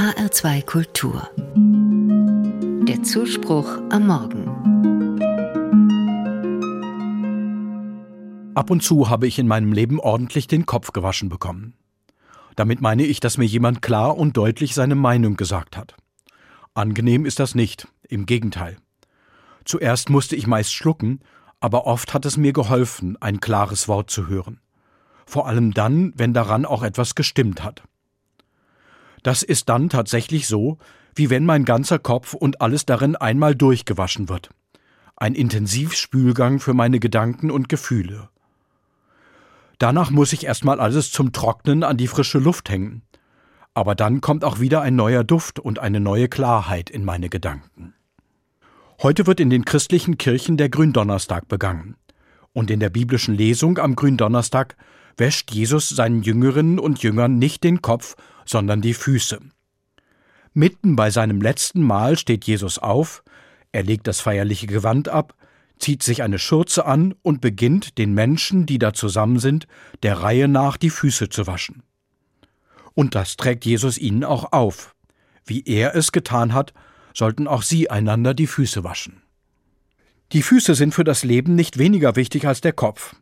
HR2 Kultur. Der Zuspruch am Morgen. Ab und zu habe ich in meinem Leben ordentlich den Kopf gewaschen bekommen. Damit meine ich, dass mir jemand klar und deutlich seine Meinung gesagt hat. Angenehm ist das nicht, im Gegenteil. Zuerst musste ich meist schlucken, aber oft hat es mir geholfen, ein klares Wort zu hören. Vor allem dann, wenn daran auch etwas gestimmt hat. Das ist dann tatsächlich so, wie wenn mein ganzer Kopf und alles darin einmal durchgewaschen wird. Ein Intensivspülgang für meine Gedanken und Gefühle. Danach muss ich erstmal alles zum Trocknen an die frische Luft hängen. Aber dann kommt auch wieder ein neuer Duft und eine neue Klarheit in meine Gedanken. Heute wird in den christlichen Kirchen der Gründonnerstag begangen. Und in der biblischen Lesung am Gründonnerstag wäscht Jesus seinen Jüngerinnen und Jüngern nicht den Kopf, sondern die Füße. Mitten bei seinem letzten Mahl steht Jesus auf, er legt das feierliche Gewand ab, zieht sich eine Schürze an und beginnt, den Menschen, die da zusammen sind, der Reihe nach die Füße zu waschen. Und das trägt Jesus ihnen auch auf. Wie er es getan hat, sollten auch sie einander die Füße waschen. Die Füße sind für das Leben nicht weniger wichtig als der Kopf.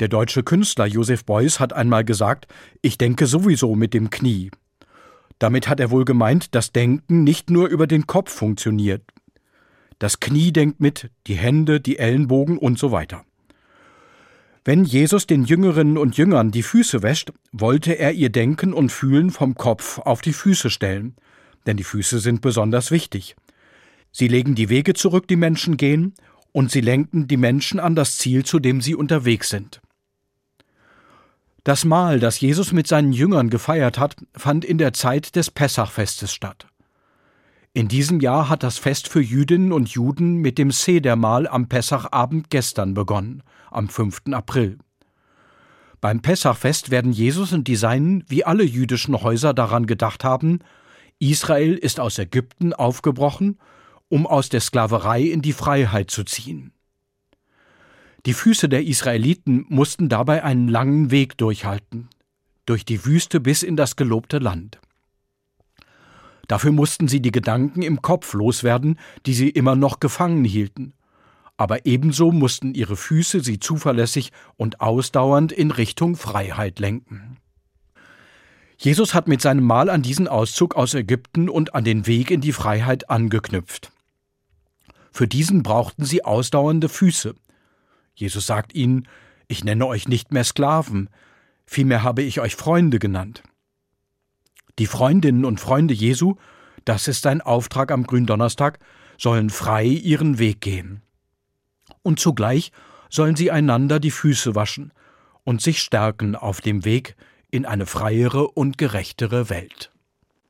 Der deutsche Künstler Josef Beuys hat einmal gesagt, ich denke sowieso mit dem Knie. Damit hat er wohl gemeint, dass Denken nicht nur über den Kopf funktioniert. Das Knie denkt mit, die Hände, die Ellenbogen und so weiter. Wenn Jesus den Jüngerinnen und Jüngern die Füße wäscht, wollte er ihr Denken und Fühlen vom Kopf auf die Füße stellen, denn die Füße sind besonders wichtig. Sie legen die Wege zurück, die Menschen gehen, und sie lenken die Menschen an das Ziel, zu dem sie unterwegs sind. Das Mahl, das Jesus mit seinen Jüngern gefeiert hat, fand in der Zeit des Pessachfestes statt. In diesem Jahr hat das Fest für Jüdinnen und Juden mit dem Sedermahl am Pessachabend gestern begonnen, am 5. April. Beim Pessachfest werden Jesus und die Seinen wie alle jüdischen Häuser daran gedacht haben, Israel ist aus Ägypten aufgebrochen, um aus der Sklaverei in die Freiheit zu ziehen. Die Füße der Israeliten mussten dabei einen langen Weg durchhalten, durch die Wüste bis in das gelobte Land. Dafür mussten sie die Gedanken im Kopf loswerden, die sie immer noch gefangen hielten. Aber ebenso mussten ihre Füße sie zuverlässig und ausdauernd in Richtung Freiheit lenken. Jesus hat mit seinem Mahl an diesen Auszug aus Ägypten und an den Weg in die Freiheit angeknüpft. Für diesen brauchten sie ausdauernde Füße, Jesus sagt ihnen, ich nenne euch nicht mehr Sklaven, vielmehr habe ich euch Freunde genannt. Die Freundinnen und Freunde Jesu, das ist sein Auftrag am Gründonnerstag, sollen frei ihren Weg gehen. Und zugleich sollen sie einander die Füße waschen und sich stärken auf dem Weg in eine freiere und gerechtere Welt.